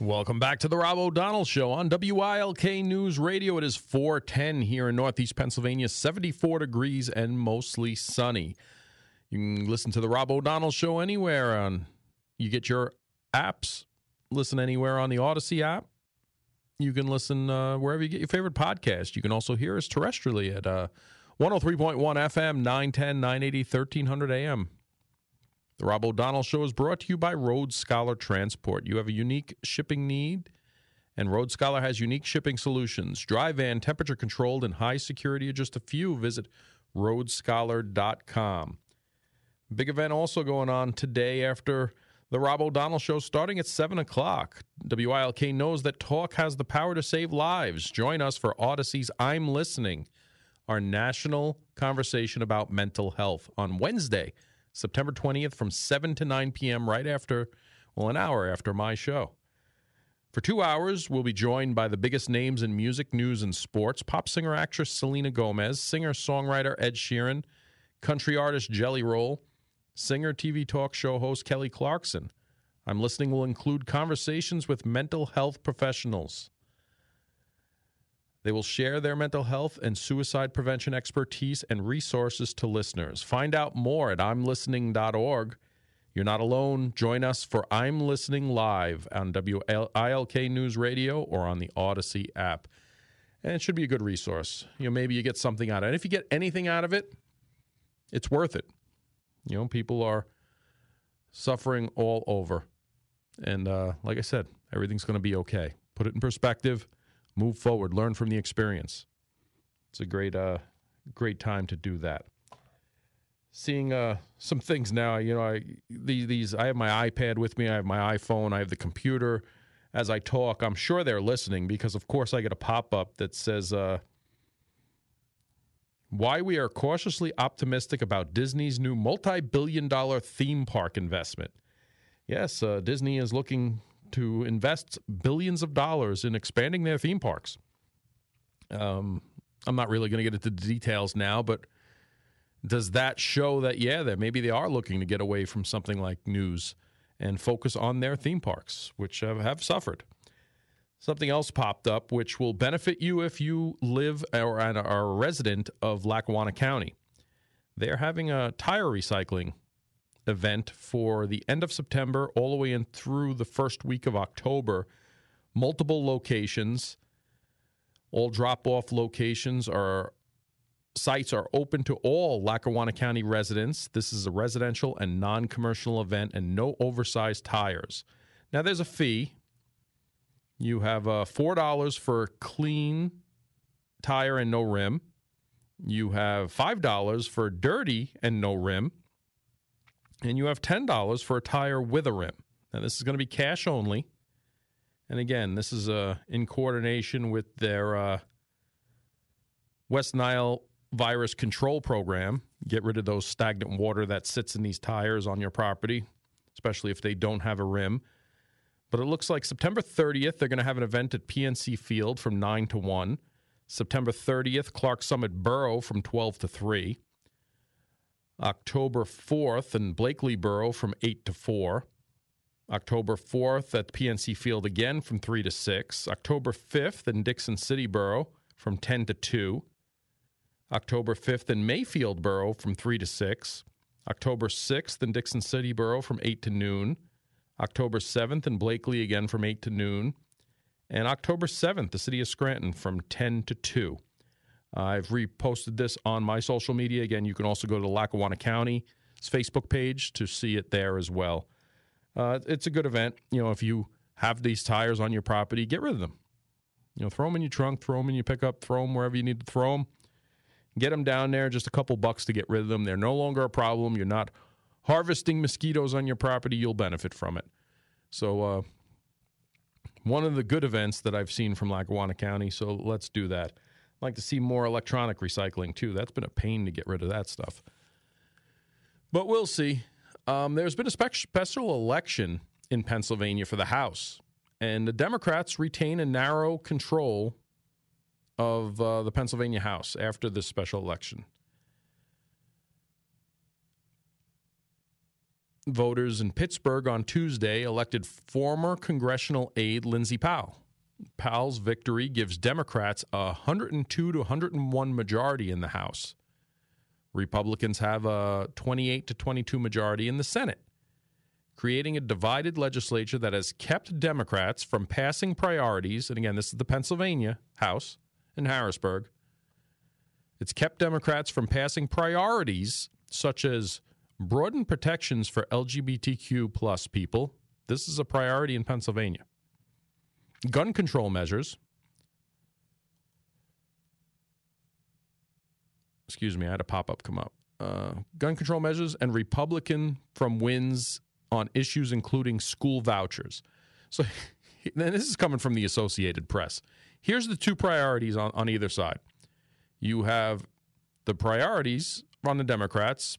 Welcome back to the Rob O'Donnell Show on WILK News Radio. It is 410 here in Northeast Pennsylvania, 74 degrees and mostly sunny. You can listen to the Rob O'Donnell Show anywhere on you get your apps. Listen anywhere on the Audacy app. You can listen uh, wherever you get your favorite podcast. You can also hear us terrestrially at uh, 103.1 FM, 910, 980, 1300 AM. The Rob O'Donnell Show is brought to you by Road Scholar Transport. You have a unique shipping need, and Road Scholar has unique shipping solutions. Dry van, temperature controlled, and high security are just a few. Visit roadscholar.com. Big event also going on today after the Rob O'Donnell Show starting at 7 o'clock. WILK knows that talk has the power to save lives. Join us for Audacy's I'm Listening, our national conversation about mental health on Wednesday September 20th from 7 to 9 p.m., right after, well, an hour after my show. For two hours, we'll be joined by the biggest names in music, news, and sports pop singer actress Selena Gomez, singer songwriter Ed Sheeran, country artist Jelly Roll, singer TV talk show host Kelly Clarkson. I'm listening will include conversations with mental health professionals. They will share their mental health and suicide prevention expertise and resources to listeners. Find out more at imlistening.org. You're not alone. Join us for I'm Listening Live on WILK News Radio or on the Audacy app. And it should be a good resource. You know, maybe you get something out of it. And if you get anything out of it, it's worth it. You know, people are suffering all over. And uh, like I said, everything's going to be okay. Put it in perspective move forward, learn from the experience. It's a great, uh, great time to do that. Seeing uh, some things now, you know, I, these, these, I have my iPad with me, I have my iPhone, I have the computer. As I talk, I'm sure they're listening because, of course, I get a pop up that says, uh, why we are cautiously optimistic about Disney's new multi billion dollar theme park investment. Yes, uh, Disney is looking to invest billions of dollars in expanding their theme parks. Um, I'm not really going to get into the details now, but does that show that yeah, that maybe they are looking to get away from something like news and focus on their theme parks, which have, have suffered? Something else popped up, which will benefit you if you live or are a resident of Lackawanna County. They're having a tire recycling event for the end of September all the way in through the first week of October. Multiple locations, all drop off locations are sites are open to all Lackawanna County residents. This is a residential and non commercial event and no oversized tires. Now, there's a fee. You have uh, $4 for clean tire and no rim. You have $5 for dirty and no rim and you have $10 for a tire with a rim. Now, this is going to be cash only. And again, this is uh, in coordination with their uh, West Nile virus control program. Get rid of those stagnant water that sits in these tires on your property, especially if they don't have a rim. But it looks like September 30th, they're going to have an event at PNC Field from 9 to 1. September 30th, Clarks Summit Borough from 12 to 3. October 4th in Blakely Borough from 8 to 4. October 4th at PNC Field again from 3 to 6. October 5th in Dickson City Borough from 10 to 2. October 5th in Mayfield Borough from 3 to 6. October 6th in Dickson City Borough from 8 to noon. October 7th in Blakely again from 8 to noon. And October 7th, the city of Scranton from 10 to 2. I've reposted this on my social media. Again, you can also go to the Lackawanna County's Facebook page to see it there as well. Uh, it's a good event. You know, if you have these tires on your property, get rid of them. You know, throw them in your trunk, throw them in your pickup, throw them wherever you need to throw them. Get them down there, just a couple bucks to get rid of them. They're no longer a problem. You're not harvesting mosquitoes on your property. You'll benefit from it. So, uh, one of the good events that I've seen from Lackawanna County. So let's do that like to see more electronic recycling too. That's been a pain to get rid of that stuff. But we'll see. Um, there's been a special election in Pennsylvania for the House, and the Democrats retain a narrow control of uh, the Pennsylvania House after this special election. voters in Pittsburgh on Tuesday elected former congressional aide Lindsay Powell. Powell's victory gives Democrats a 102 to 101 majority in the House. Republicans have a 28 to 22 majority in the Senate, creating a divided legislature that has kept Democrats from passing priorities. And again, this is the Pennsylvania House in Harrisburg. It's kept Democrats from passing priorities such as broaden protections for LGBTQ plus people. This is a priority in Pennsylvania. Gun control measures. Excuse me, I had a pop up come up. Uh, gun control measures and Republican from wins on issues including school vouchers. So, and this is coming from the Associated Press. Here's the two priorities on, on either side. You have the priorities on the Democrats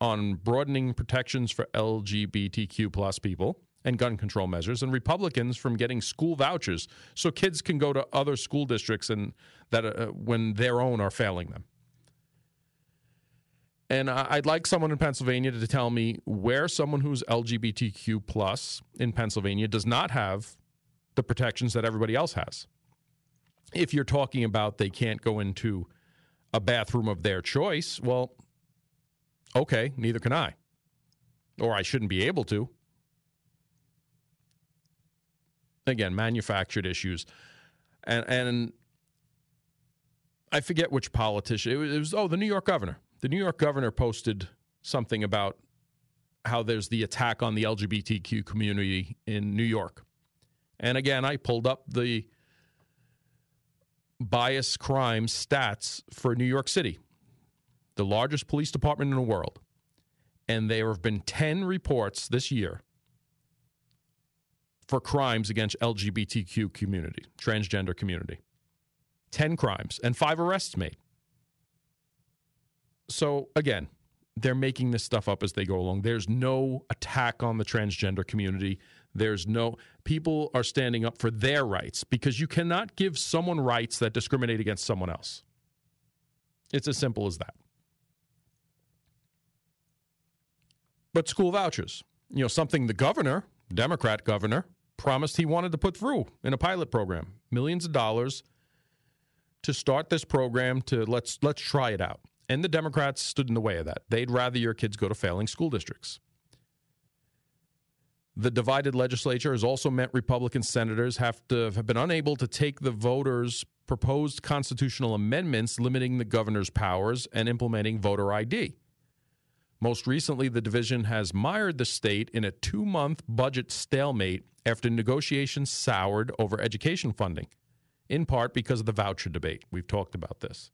on broadening protections for LGBTQ plus people and gun control measures, and Republicans from getting school vouchers so kids can go to other school districts and that uh, when their own are failing them. And I'd like someone in Pennsylvania to tell me where someone who's LGBTQ plus in Pennsylvania does not have the protections that everybody else has. If you're talking about they can't go into a bathroom of their choice, well, okay, neither can I. Or I shouldn't be able to. Again, manufactured issues. And and I forget which politician. It was, it was oh, the New York governor. The New York governor posted something about how there's the attack on the LGBTQ community in New York. And again, I pulled up the bias crime stats for New York City, the largest police department in the world. And there have been 10 reports this year for crimes against LGBTQ community, transgender community. 10 crimes and 5 arrests made. So again, they're making this stuff up as they go along. There's no attack on the transgender community. There's no people are standing up for their rights because you cannot give someone rights that discriminate against someone else. It's as simple as that. But school vouchers, you know, something the governor, Democrat governor, promised he wanted to put through in a pilot program, millions of dollars to start this program to let's let's try it out. And the Democrats stood in the way of that. They'd rather your kids go to failing school districts. The divided legislature has also meant Republican senators have to have been unable to take the voters' proposed constitutional amendments limiting the governor's powers and implementing voter ID. Most recently, the division has mired the state in a two month budget stalemate after negotiations soured over education funding, in part because of the voucher debate. We've talked about this.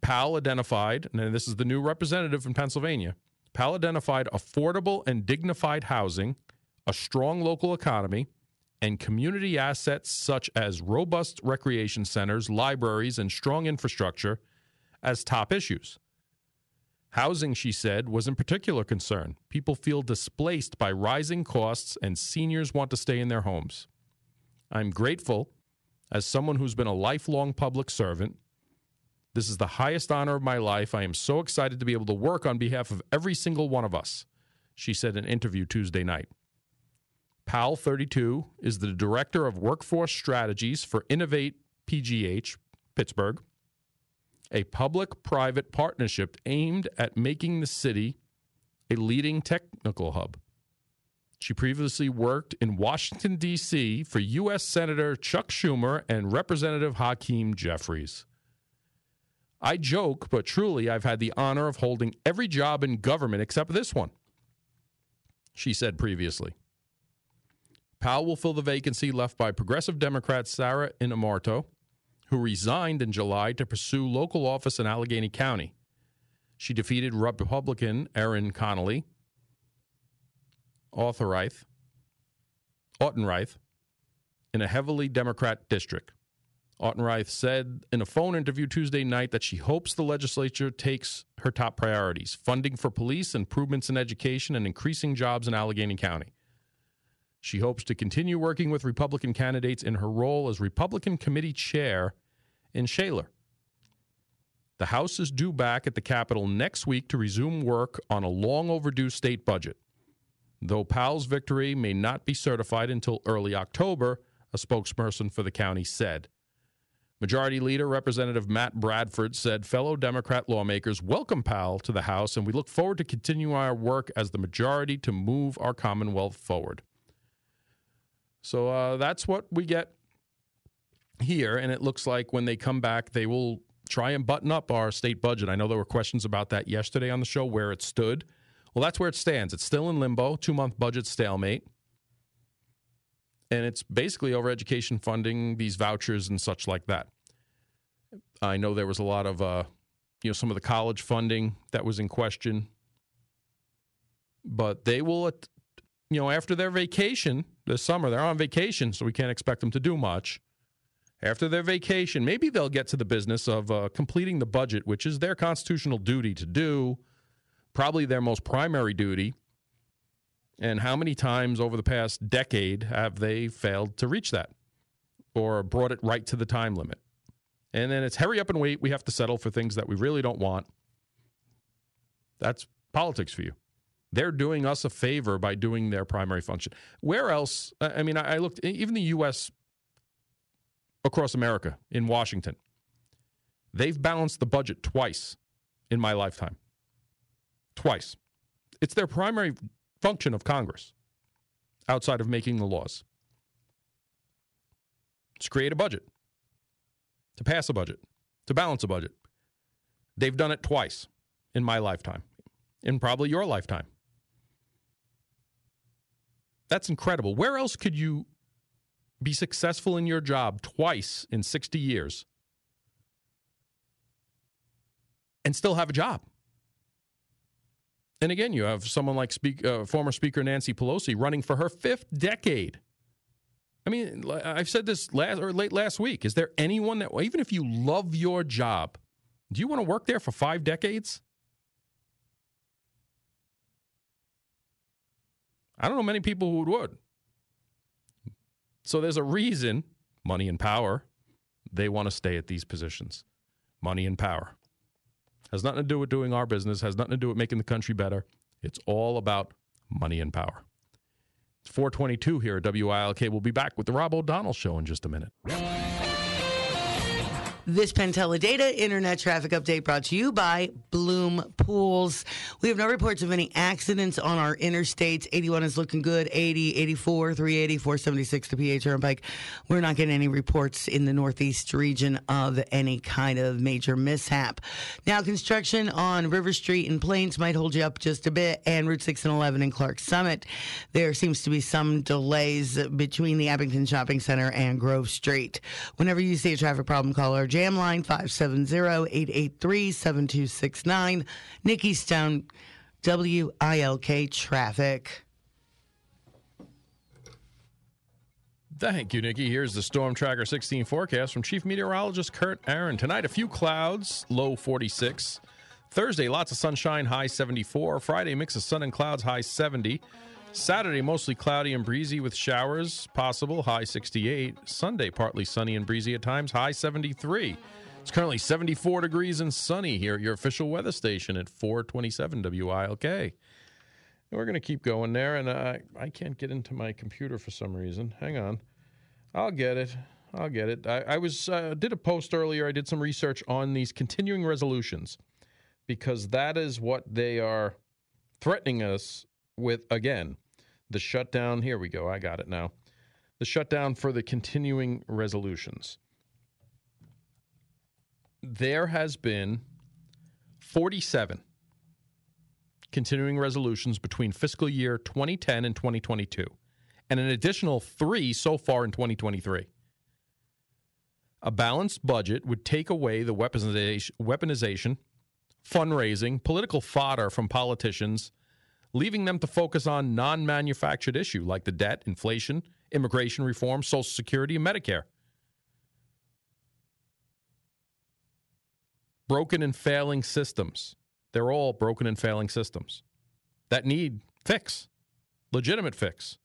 Powell identified, and this is the new representative from Pennsylvania, Powell identified affordable and dignified housing, a strong local economy, and community assets such as robust recreation centers, libraries, and strong infrastructure as top issues. Housing, she said, was in particular concern. People feel displaced by rising costs, and seniors want to stay in their homes. I'm grateful, as someone who's been a lifelong public servant, this is the highest honor of my life. I am so excited to be able to work on behalf of every single one of us, she said in an interview Tuesday night. Powell, 32, is the director of workforce strategies for Innovate PGH, Pittsburgh, a public private partnership aimed at making the city a leading technical hub. She previously worked in Washington, D.C. for U.S. Senator Chuck Schumer and Representative Hakeem Jeffries. I joke, but truly, I've had the honor of holding every job in government except this one, she said previously. Powell will fill the vacancy left by progressive Democrat Sarah Innamorato, who resigned in July to pursue local office in Allegheny County. She defeated Republican Erin Connolly, Authorith, Autenreith, in a heavily Democrat district. Autenreith said in a phone interview Tuesday night that she hopes the legislature takes her top priorities funding for police, improvements in education, and increasing jobs in Allegheny County. She hopes to continue working with Republican candidates in her role as Republican committee chair in Shaler. The House is due back at the Capitol next week to resume work on a long overdue state budget. Though Powell's victory may not be certified until early October, a spokesperson for the county said. Majority Leader Representative Matt Bradford said fellow Democrat lawmakers welcome Powell to the House and we look forward to continuing our work as the majority to move our Commonwealth forward. So uh, that's what we get here. And it looks like when they come back, they will try and button up our state budget. I know there were questions about that yesterday on the show, where it stood. Well, that's where it stands. It's still in limbo, two month budget stalemate and it's basically over education funding, these vouchers and such like that. I know there was a lot of, uh, you know, some of the college funding that was in question, but they will, you know, after their vacation this summer, they're on vacation, so we can't expect them to do much. After their vacation, maybe they'll get to the business of uh, completing the budget, which is their constitutional duty to do, probably their most primary duty and how many times over the past decade have they failed to reach that or brought it right to the time limit? And then it's hurry up and wait. We have to settle for things that we really don't want. That's politics for you. They're doing us a favor by doing their primary function. Where else? I mean, I looked, even the U.S. across America in Washington, they've balanced the budget twice in my lifetime. Twice. It's their primary function of Congress outside of making the laws. To create a budget, to pass a budget, to balance a budget. They've done it twice in my lifetime, in probably your lifetime. That's incredible. Where else could you be successful in your job twice in 60 years and still have a job? And again, you have someone like speak, uh, former Speaker Nancy Pelosi running for her fifth decade. I mean, I've said this last or late last week. Is there anyone that, even if you love your job, do you want to work there for five decades? I don't know many people who would. So there's a reason, money and power, they want to stay at these positions. Money and power. Has nothing to do with doing our business, has nothing to do with making the country better. It's all about money and power. It's 422 here at WILK. We'll be back with the Rob O'Donnell Show in just a minute. This PenTeleData Internet Traffic Update brought to you by Bloom Pools. We have no reports of any accidents on our interstates. 81 is looking good. 80, 84, 380, 476 to PA Turnpike. We're not getting any reports in the northeast region of any kind of major mishap. Now, construction on River Street in Plains might hold you up just a bit, and Route 6 and 11 in Clarks Summit. There seems to be some delays between the Abington Shopping Center and Grove Street. Whenever you see a traffic problem, call our Jam line 570-883-7269. Nikki Stone, WILK Traffic. Thank you, Nikki. Here's the Storm Tracker 16 forecast from Chief Meteorologist Kurt Aaron. Tonight, a few clouds, low 46. Thursday, lots of sunshine, high 74. Friday, mix of sun and clouds, high 70. Saturday, mostly cloudy and breezy with showers possible, high 68. Sunday, partly sunny and breezy at times, high 73. It's currently 74 degrees and sunny here at your official weather station at 427 WILK. And we're going to keep going there, and I, I can't get into my computer for some reason. Hang on. I'll get it. I'll get it. I, I was uh, did a post earlier. I did some research on these continuing resolutions because that is what they are threatening us with again the shutdown. Here we go. I got it now. The shutdown for the continuing resolutions. There has been 47 continuing resolutions between fiscal year 2010 and 2022, and an additional three so far in 2023. A balanced budget would take away the weaponization, weaponization fundraising, political fodder from politicians leaving them to focus on non manufactured issues like the debt, inflation, immigration reform, Social Security, and Medicare. Broken and failing systems. They're all broken and failing systems that need fix, legitimate fix.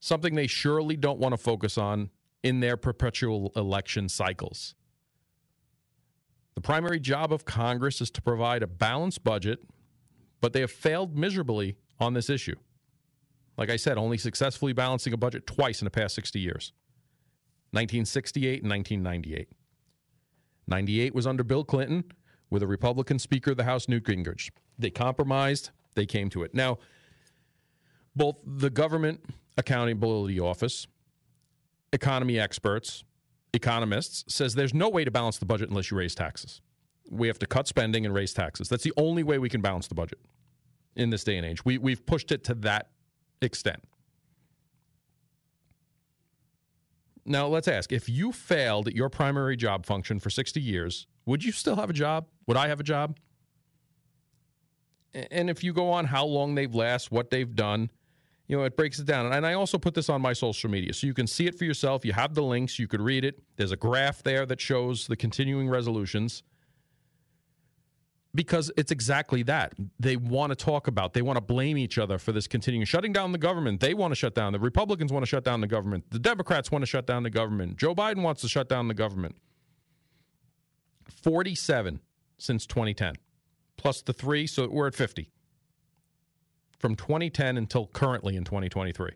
Something they surely don't want to focus on in their perpetual election cycles. The primary job of Congress is to provide a balanced budget, but they have failed miserably on this issue. Like I said, only successfully balancing a budget twice in the past 60 years 1968 and 1998. 98 was under Bill Clinton with a Republican Speaker of the House, Newt Gingrich. They compromised, they came to it. Now, both the Government Accountability Office, economy experts, economists says there's no way to balance the budget unless you raise taxes. We have to cut spending and raise taxes. That's the only way we can balance the budget in this day and age. We, we've pushed it to that extent. Now, let's ask if you failed at your primary job function for 60 years, would you still have a job? Would I have a job? And if you go on how long they've last, what they've done, you know, it breaks it down. And I also put this on my social media so you can see it for yourself. You have the links, you could read it. There's a graph there that shows the continuing resolutions because it's exactly that. They want to talk about, they want to blame each other for this continuing shutting down the government. They want to shut down. The Republicans want to shut down the government. The Democrats want to shut down the government. Joe Biden wants to shut down the government. 47 since 2010, plus the three, so we're at 50 from 2010 until currently in 2023.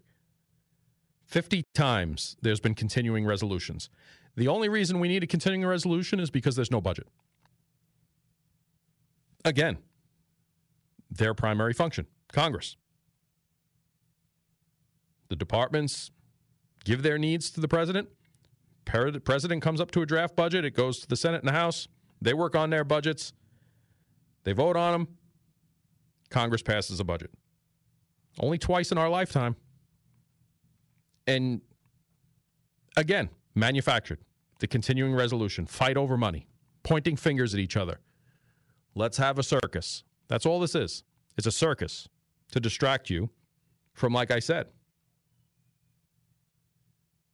50 times there's been continuing resolutions. The only reason we need a continuing resolution is because there's no budget. Again, their primary function Congress. The departments give their needs to the president. The president comes up to a draft budget. It goes to the Senate and the House. They work on their budgets. They vote on them. Congress passes a budget. Only twice in our lifetime. And again, manufactured. The continuing resolution fight over money, pointing fingers at each other. Let's have a circus. That's all this is. It's a circus to distract you from, like I said,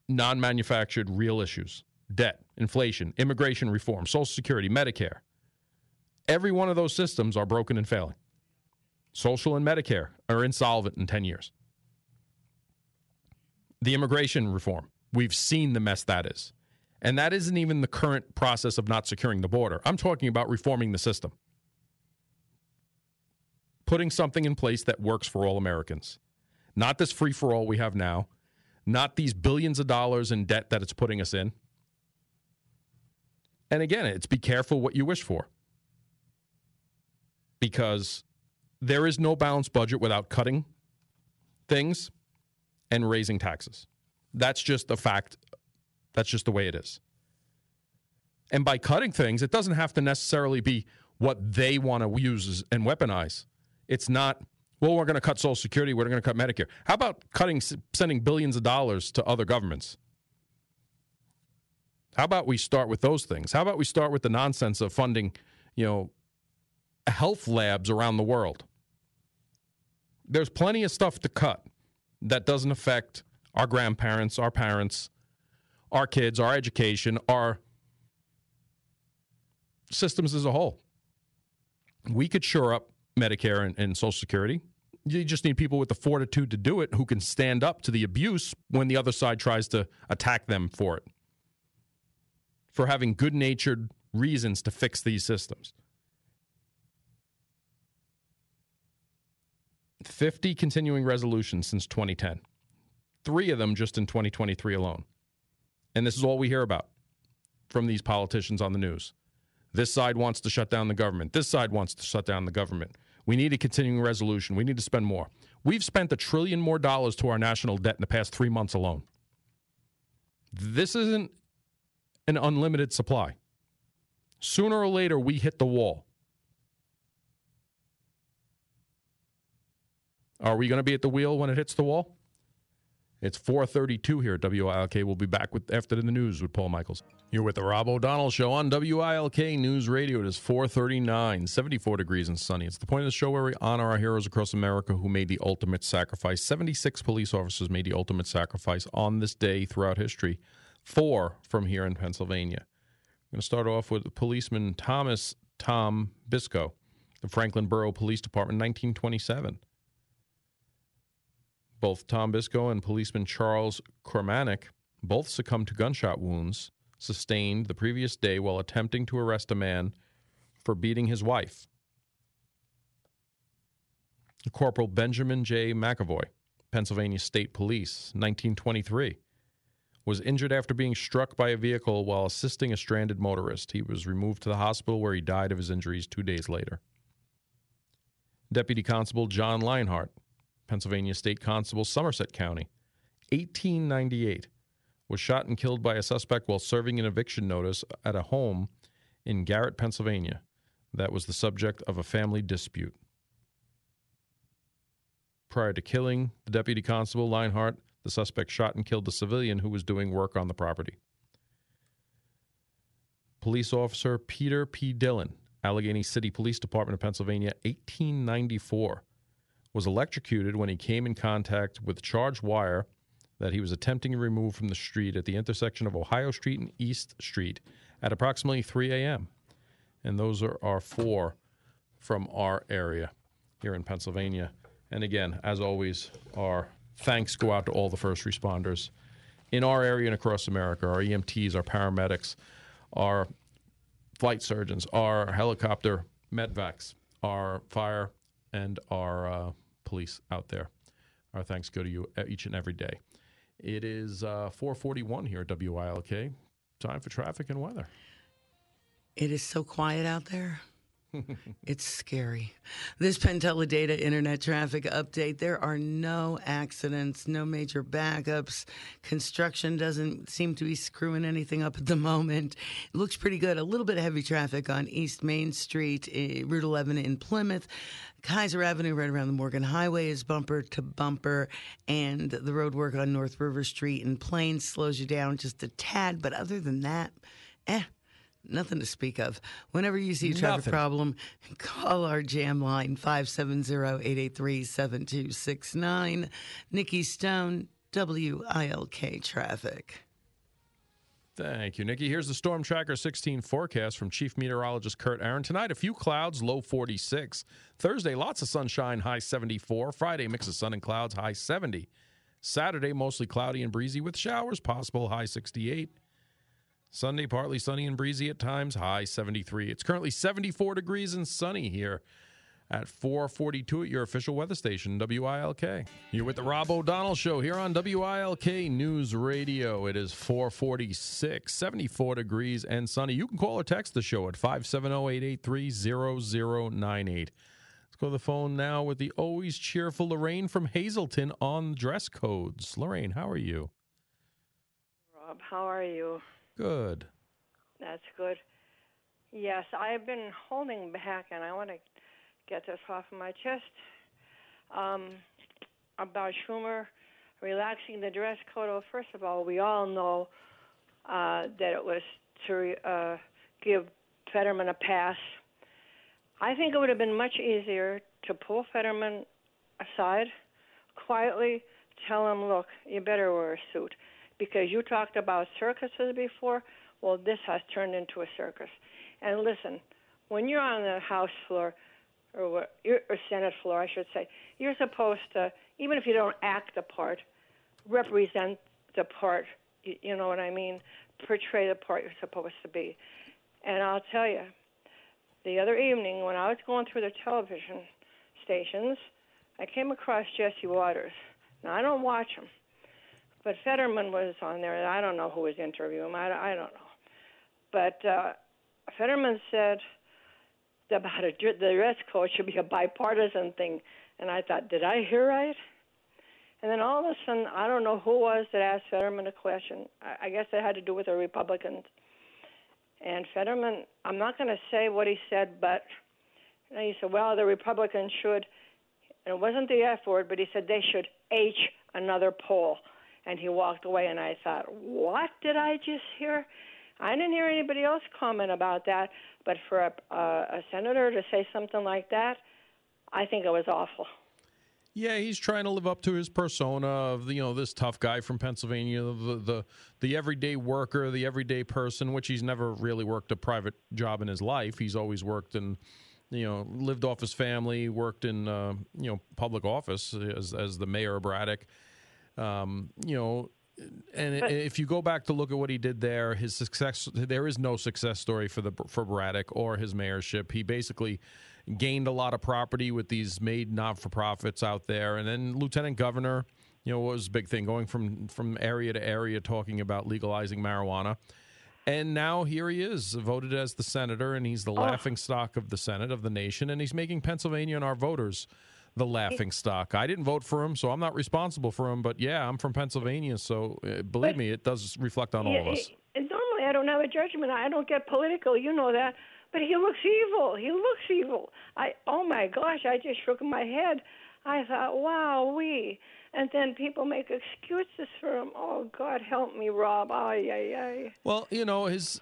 non manufactured real issues debt, inflation, immigration reform, Social Security, Medicare. Every one of those systems are broken and failing. Social and Medicare are insolvent in 10 years. The immigration reform, we've seen the mess that is. And that isn't even the current process of not securing the border. I'm talking about reforming the system putting something in place that works for all Americans. Not this free for all we have now, not these billions of dollars in debt that it's putting us in. And again, it's be careful what you wish for. Because there is no balanced budget without cutting things and raising taxes. That's just a fact. That's just the way it is. And by cutting things, it doesn't have to necessarily be what they want to use and weaponize. It's not, well, we're going to cut Social Security, we're going to cut Medicare. How about cutting, sending billions of dollars to other governments? How about we start with those things? How about we start with the nonsense of funding, you know, health labs around the world? There's plenty of stuff to cut that doesn't affect our grandparents, our parents, our kids, our education, our systems as a whole. We could shore up Medicare and, and Social Security. You just need people with the fortitude to do it who can stand up to the abuse when the other side tries to attack them for it, for having good natured reasons to fix these systems. 50 continuing resolutions since 2010, three of them just in 2023 alone. And this is all we hear about from these politicians on the news. This side wants to shut down the government. This side wants to shut down the government. We need a continuing resolution. We need to spend more. We've spent a trillion more dollars to our national debt in the past three months alone. This isn't an unlimited supply. Sooner or later, we hit the wall. Are we going to be at the wheel when it hits the wall? It's 432 here at WILK. We'll be back with after the news with Paul Michaels. You're with the Rob O'Donnell Show on WILK News Radio. It is 439, 74 degrees and sunny. It's the point of the show where we honor our heroes across America who made the ultimate sacrifice. 76 police officers made the ultimate sacrifice on this day throughout history. Four from here in Pennsylvania. I'm going to start off with policeman Thomas Tom Bisco, the Franklin Borough Police Department, 1927. Both Tom Bisco and policeman Charles Kormanik both succumbed to gunshot wounds sustained the previous day while attempting to arrest a man for beating his wife. Corporal Benjamin J. McAvoy, Pennsylvania State Police, 1923, was injured after being struck by a vehicle while assisting a stranded motorist. He was removed to the hospital where he died of his injuries two days later. Deputy Constable John Lionheart, Pennsylvania State Constable, Somerset County, 1898, was shot and killed by a suspect while serving an eviction notice at a home in Garrett, Pennsylvania, that was the subject of a family dispute. Prior to killing the deputy constable, Lionheart, the suspect shot and killed a civilian who was doing work on the property. Police officer Peter P. Dillon, Allegheny City Police Department of Pennsylvania, 1894, was electrocuted when he came in contact with charged wire that he was attempting to remove from the street at the intersection of Ohio Street and East Street at approximately 3 a.m. And those are our four from our area here in Pennsylvania. And again, as always, our thanks go out to all the first responders in our area and across America our EMTs, our paramedics, our flight surgeons, our helicopter medvacs, our fire, and our uh, police out there. Our thanks go to you each and every day. It is uh, 441 here at WILK. Time for traffic and weather. It is so quiet out there. it's scary. This PenTeleData internet traffic update. There are no accidents, no major backups. Construction doesn't seem to be screwing anything up at the moment. It looks pretty good. A little bit of heavy traffic on East Main Street, eh, Route 11 in Plymouth. Keyser Avenue, right around the Morgan Highway, is bumper to bumper, and the road work on North River Street and Plains slows you down just a tad. But other than that, eh, nothing to speak of. Whenever you see a traffic Nothing. problem, call our jam line 570-883-7269. Nikki Stone, WILK Traffic. Thank you, Nikki. Here's the Storm Tracker 16 forecast from Chief Meteorologist Kurt Aaron. Tonight, a few clouds, low 46. Thursday, lots of sunshine, high 74. Friday, mix of sun and clouds, high 70. Saturday, mostly cloudy and breezy with showers possible, high 68. Sunday, partly sunny and breezy at times, high 73. It's currently 74 degrees and sunny here at 442 at your official weather station, WILK. You're with the Rob O'Donnell Show here on WILK News Radio. It is 446, 74 degrees and sunny. You can call or text the show at 570-883-0098. Let's go to the phone now with the always cheerful Lorraine from Hazleton on dress codes. Lorraine, how are you? Rob, how are you? Good. That's good. Yes, I've been holding back, and I want to get this off of my chest. Um, about Schumer relaxing the dress code. Well, first of all, we all know uh, that it was to uh, give Fetterman a pass. I think it would have been much easier to pull Fetterman aside, quietly tell him, look, you better wear a suit. Because you talked about circuses before. Well, this has turned into a circus. And listen, when you're on the House floor, or, what- or Senate floor, I should say, you're supposed to, even if you don't act the part, represent the part. You, you know what I mean? Portray the part you're supposed to be. And I'll tell you, the other evening when I was going through the television stations, I came across Jesse Watters. Now I don't watch him, but Fetterman was on there, and I don't know who was interviewing him. I, I don't know, but uh, Fetterman said about a, the dress code should be a bipartisan thing, and I thought, did I hear right? And then all of a sudden, I don't know who was that asked Fetterman a question. I, I guess it had to do with the Republicans. And Fetterman, I'm not going to say what he said, but you know, he said, well, the Republicans should, and it wasn't the F word, but he said they should H another poll. And he walked away, and I thought, what did I just hear? I didn't hear anybody else comment about that, but for a, a senator to say something like that, I think it was awful. Yeah, he's trying to live up to his persona of you know this tough guy from Pennsylvania, the the the everyday worker, the everyday person, which he's never really worked a private job in his life. He's always worked in you know lived off his family, worked in uh, you know public office as as the mayor of Braddock. Um, you know, and But- if you go back to look at what he did there, his success there is no success story for the for Braddock or his mayorship. He basically gained a lot of property with these made not for profits out there, and then lieutenant governor. You know, what was a big thing going from from area to area talking about legalizing marijuana. And now here he is, voted as the senator, and he's the oh. laughing stock of the Senate of the nation, and he's making Pennsylvania and our voters the laughing stock. I didn't vote for him, so I'm not responsible for him. But yeah, I'm from Pennsylvania, so uh, believe But- me, it does reflect on all of us. and normally I don't have a judgment. I don't get political. You know that. But he looks evil. He looks evil. I oh my gosh! I just shook my head. I thought, wow, we. And then people make excuses for him. Oh God, help me, Rob. Ay ay ay. Well, you know his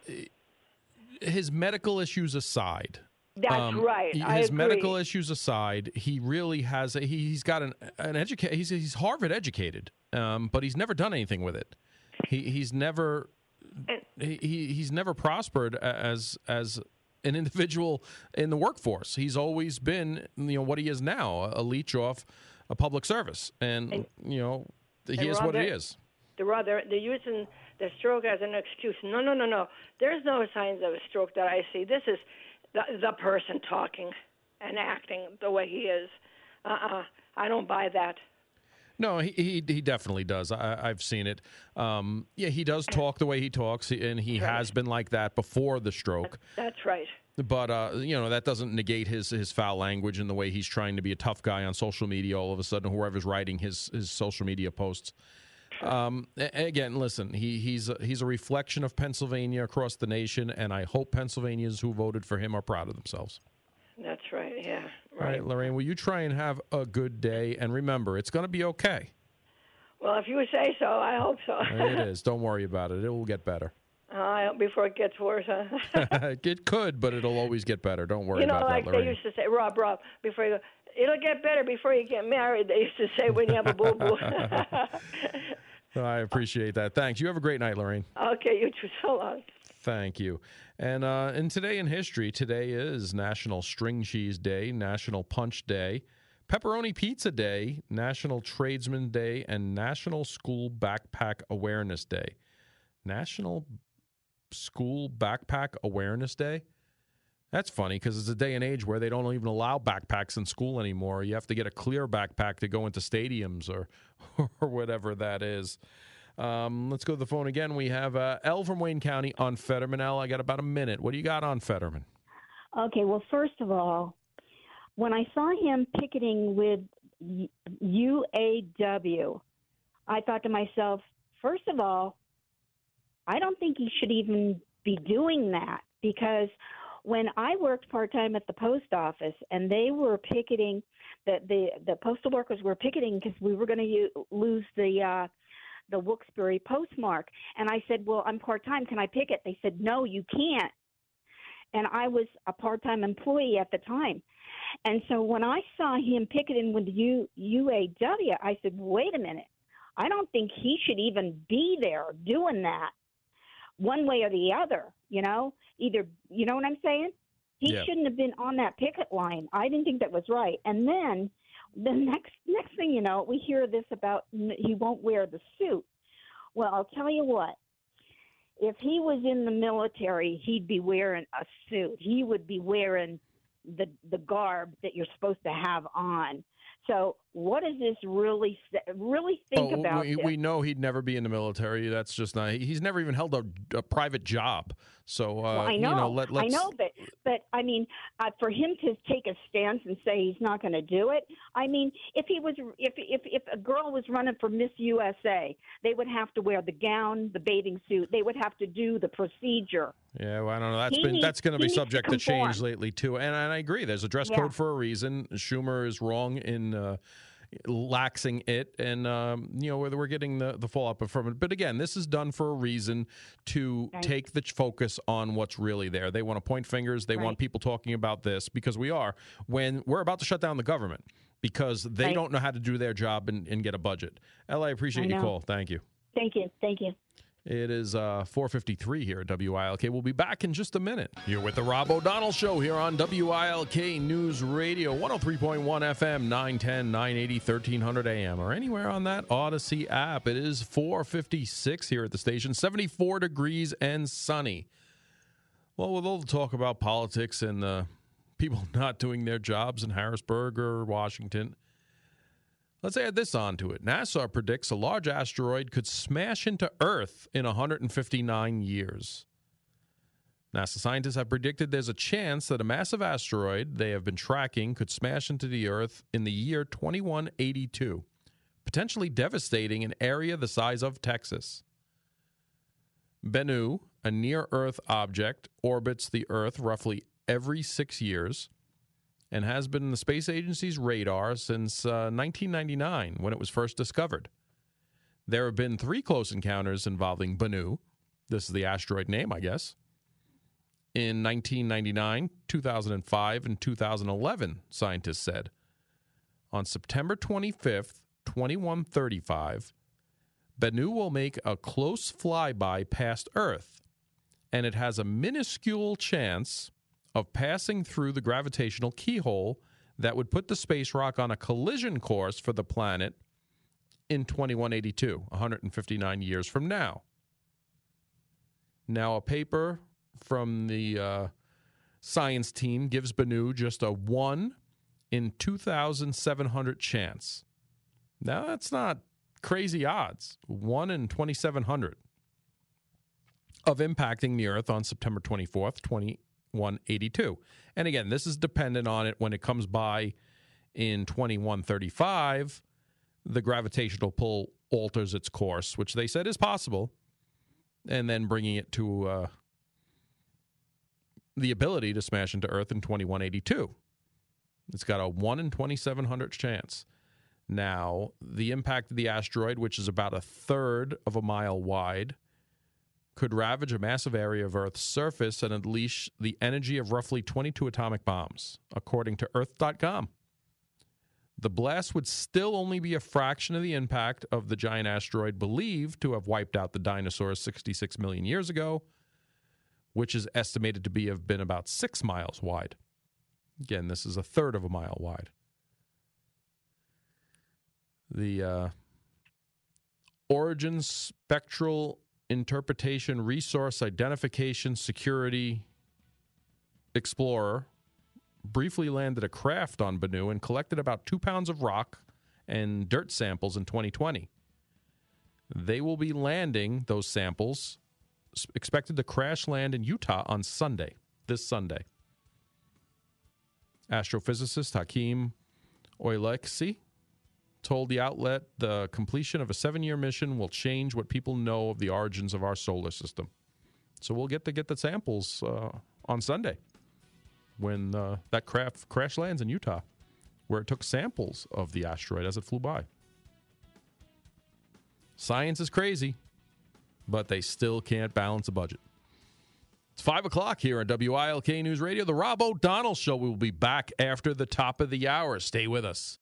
his medical issues aside. That's um, right. he- His medical issues aside, he really has. A, he, he's got an an educate. He's he's Harvard educated, um, but he's never done anything with it. He he's never And- he he- he's never prospered as as an individual in the workforce. He's always been you know what he is now, a leech off a public service, and, you know he and is what he is. The rather they're using the stroke as an excuse. No, no, no, no. There's no signs of a stroke that I see. This is the the person talking and acting the way he is. Uh-uh. I don't buy that. No, he he, he definitely does. I, I've seen it. Um, yeah, he does talk the way he talks, and he has been like that before the stroke. That's right. But uh, you know that doesn't negate his his foul language and the way he's trying to be a tough guy on social media. All of a sudden, whoever's writing his his social media posts. Um, again, listen, he he's a, he's a reflection of Pennsylvania across the nation, and I hope Pennsylvanians who voted for him are proud of themselves. That's right. Yeah. All right, Lorraine, will you try and have a good day? And remember, it's going to be okay. Well, if you say so, I hope so. it is. Don't worry about it. It will get better. uh, before it gets worse. Huh? it could, but it'll always get better. Don't worry you know, about like that, they Lorraine. used to say, Rob, Rob, before you go, it'll get better before you get married. They used to say when you have a boo boo. I appreciate that. Thanks. You have a great night, Lorraine. okay, you too. So long. Thank you. And uh, and today in history, today is National String Cheese Day, National Punch Day, Pepperoni Pizza Day, National Tradesman Day, and National School Backpack Awareness Day. National School Backpack Awareness Day. That's funny because it's a day and age where they don't even allow backpacks in school anymore. You have to get a clear backpack to go into stadiums or or whatever that is. Um, let's go to the phone again. We have uh, L from Wayne County on Fetterman. L, I got about a minute. What do you got on Fetterman? Okay, well, first of all, when I saw him picketing with UAW, I thought to myself, first of all, I don't think he should even be doing that because when I worked part time at the post office and they were picketing, the the, the postal workers were picketing because we were going to lose the uh, the Wilkes-Barre postmark, and I said, "Well, I'm part time. Can I picket?" They said, "No, you can't." and I was a part-time employee at the time. And so when I saw him picketing with the U, UAW, I said, "Wait a minute. I don't think he should even be there doing that. One way or the other, you know? Either, you know what I'm saying? He Yeah. shouldn't have been on that picket line. I didn't think that was right. And then the next next thing you know, we hear this about he won't wear the suit. Well, I'll tell you what if he was in the military, he'd be wearing a suit. He would be wearing the the garb that you're supposed to have on. So, what does this really really think Oh, about we, we know he'd never be in the military. That's just not. He's never even held a, a private job. So uh, well, I know, you know, let, I know, but but I mean, uh, for him to take a stance and say he's not going to do it. I mean, if he was, if if if a girl was running for Miss USA, they would have to wear the gown, the bathing suit. They would have to do the procedure. Yeah, well, I don't know. That's He been needs- that's going to be needs to subject to, change lately too. And, and I agree. There's a dress Yeah. code for a reason. Schumer is wrong in uh, laxing it, and um, you know we're, we're getting the the fallout from it. But again, this is done for a reason to Right. take the focus on what's really there. They want to point fingers. They want people talking about this because we are when we're about to shut down the government because they Right. don't know how to do their job and, and get a budget. Ella, I appreciate I your call. Thank you. Thank you, thank you. It is uh, 4:53 here at WILK. We'll be back in just a minute. You're with the Rob O'Donnell Show here on WILK News Radio, 103.1 FM, 910, 980, 1300 AM, or anywhere on that Audacy app. It is 4:56 here at the station, 74 degrees and sunny. Well, with all the talk about politics and uh, people not doing their jobs in Harrisburg or Washington. Let's add this on to it. NASA predicts a large asteroid could smash into Earth in 159 years. NASA scientists have predicted there's a chance that a massive asteroid they have been tracking could smash into the Earth in the year 2182, potentially devastating an area the size of Texas. Bennu, a near Earth object, orbits the Earth roughly every six years and has been in the space agency's radar since uh, 1999 when it was first discovered. There have been three close encounters involving Bennu. This is the asteroid name, I guess. In 1999, 2005, and 2011, scientists said. On September 25th, 2135, Bennu will make a close flyby past Earth, and it has a minuscule chance of passing through the gravitational keyhole that would put the space rock on a collision course for the planet in 2182, 159 years from now. Now, a paper from the uh, science team gives Bennu just a 1 in 2,700 chance. Now, that's not crazy odds. 1 in 2,700 of impacting the Earth on September 24th, 20, 182. And again, this is dependent on it when it comes by in 2135, the gravitational pull alters its course, which they said is possible, and then bringing it to uh, the ability to smash into Earth in 2182. It's got a 1 in 2700 chance. Now, the impact of the asteroid, which is about a third of a mile wide, could ravage a massive area of Earth's surface and unleash the energy of roughly 22 atomic bombs, according to Earth.com. The blast would still only be a fraction of the impact of the giant asteroid believed to have wiped out the dinosaurs 66 million years ago, which is estimated to be have been about six miles wide. Again, this is a third of a mile wide. The uh, Origin Spectral interpretation, resource identification, security explorer briefly landed a craft on Bennu and collected about two pounds of rock and dirt samples in 2020. They will be landing those samples, expected to crash land in Utah on Sunday, this Sunday. Astrophysicist Hakeem Oluseyi told the outlet the completion of a seven year mission will change what people know of the origins of our solar system. So we'll get to get the samples uh, on Sunday when uh, that craft crash lands in Utah, where it took samples of the asteroid as it flew by. Science is crazy, but they still can't balance a budget. It's 5 o'clock here on WILK News Radio. The Rob O'Donnell Show We will be back after the top of the hour. Stay with us.